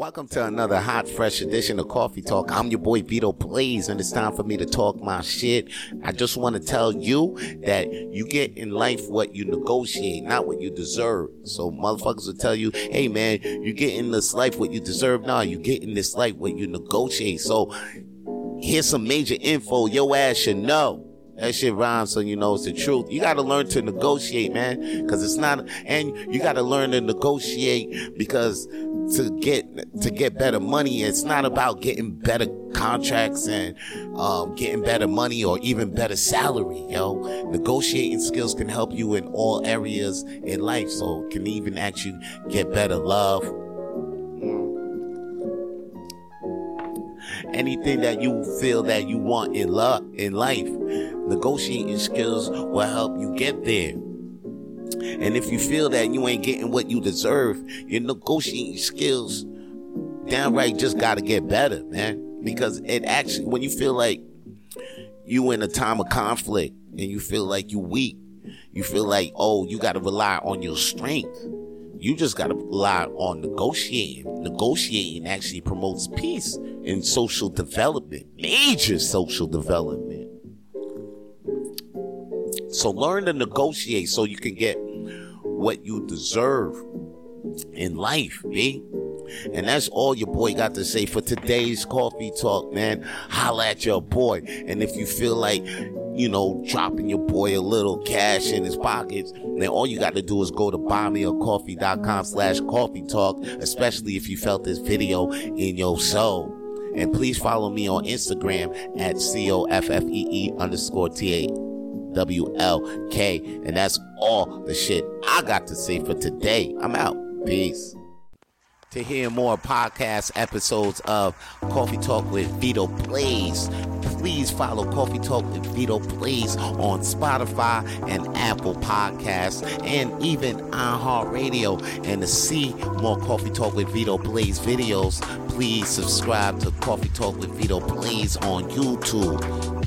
Welcome to another hot, fresh edition of Coffee Tawlk. I'm your boy Vito Blaze, and it's time for me to talk my shit. I just want to tell you that you get in life what you negotiate, not what you deserve. So motherfuckers will tell you, hey man, you get in this life what you deserve. Nah, you get in this life what you negotiate. So here's some major info your ass should know. That shit rhymes, so you know it's the truth. You gotta learn to negotiate, man, because it's not, and you gotta learn to negotiate because to get to get better money, it's not about getting better contracts and um, getting better money or even better salary. Yo, negotiating skills can help you in all areas in life, so can even actually get better love. anything that you feel that you want in love in life negotiating skills will help you get there and if you feel that you ain't getting what you deserve your negotiating skills downright just gotta get better man because it actually when you feel like you in a time of conflict and you feel like you weak you feel like oh you gotta rely on your strength you just got to rely on negotiating. Negotiating actually promotes peace and social development, major social development. So learn to negotiate so you can get what you deserve in life, B. And that's all your boy got to say for today's coffee talk, man. Holla at your boy. And if you feel like, you know, dropping your boy a little cash in his pockets, then all you got to do is go to buymeacoffee.com slash coffee talk, especially if you felt this video in your soul. And please follow me on Instagram at C-O-F-F-E-E underscore T-A-W-L-K. And that's all the shit I got to say for today. I'm out. Peace. To hear more podcast episodes of Coffee Tawlk with Vito Blaze, please follow Coffee Tawlk with Vito Blaze on Spotify and Apple Podcasts and even iHeartRadio. And to see more Coffee Tawlk with Vito Blaze videos, please subscribe to Coffee Tawlk with Vito Blaze on YouTube.